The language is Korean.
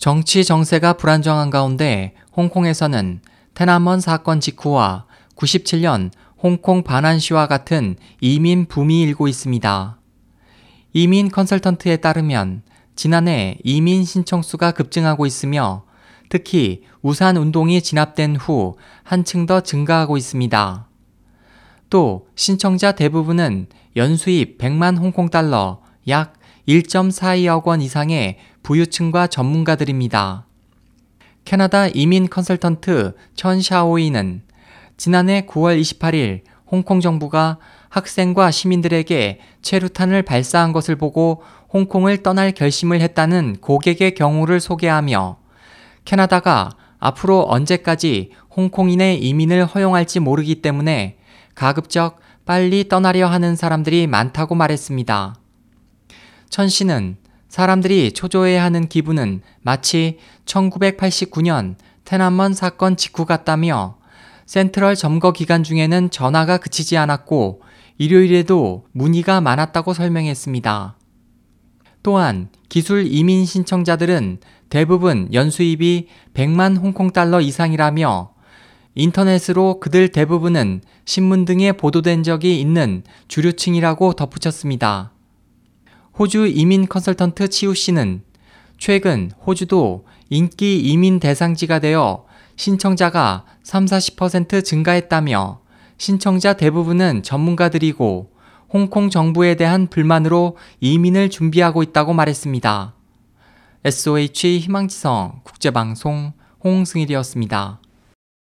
정치 정세가 불안정한 가운데 홍콩에서는 테나먼 사건 직후와 97년 홍콩 반환 시와 같은 이민 붐이 일고 있습니다. 이민 컨설턴트에 따르면 지난해 이민 신청 수가 급증하고 있으며 특히 우산 운동이 진압된 후 한층 더 증가하고 있습니다. 또 신청자 대부분은 연수입 100만 홍콩 달러 약 1.42억 원 이상의 부유층과 전문가들입니다. 캐나다 이민 컨설턴트 천 샤오이는 지난해 9월 28일 홍콩 정부가 학생과 시민들에게 체류탄을 발사한 것을 보고 홍콩을 떠날 결심을 했다는 고객의 경우를 소개하며 캐나다가 앞으로 언제까지 홍콩인의 이민을 허용할지 모르기 때문에 가급적 빨리 떠나려 하는 사람들이 많다고 말했습니다. 천 씨는 사람들이 초조해하는 기분은 마치 1989년 테난먼 사건 직후 같다며 센트럴 점거 기간 중에는 전화가 그치지 않았고 일요일에도 문의가 많았다고 설명했습니다. 또한 기술 이민 신청자들은 대부분 연수입이 100만 홍콩 달러 이상이라며 인터넷으로 그들 대부분은 신문 등에 보도된 적이 있는 주류층이라고 덧붙였습니다. 호주 이민 컨설턴트 치우 씨는 최근 호주도 인기 이민 대상지가 되어 신청자가 3, 40% 증가했다며 신청자 대부분은 전문가들이고 홍콩 정부에 대한 불만으로 이민을 준비하고 있다고 말했습니다. SOH 희망지성 국제방송 홍승일이었습니다.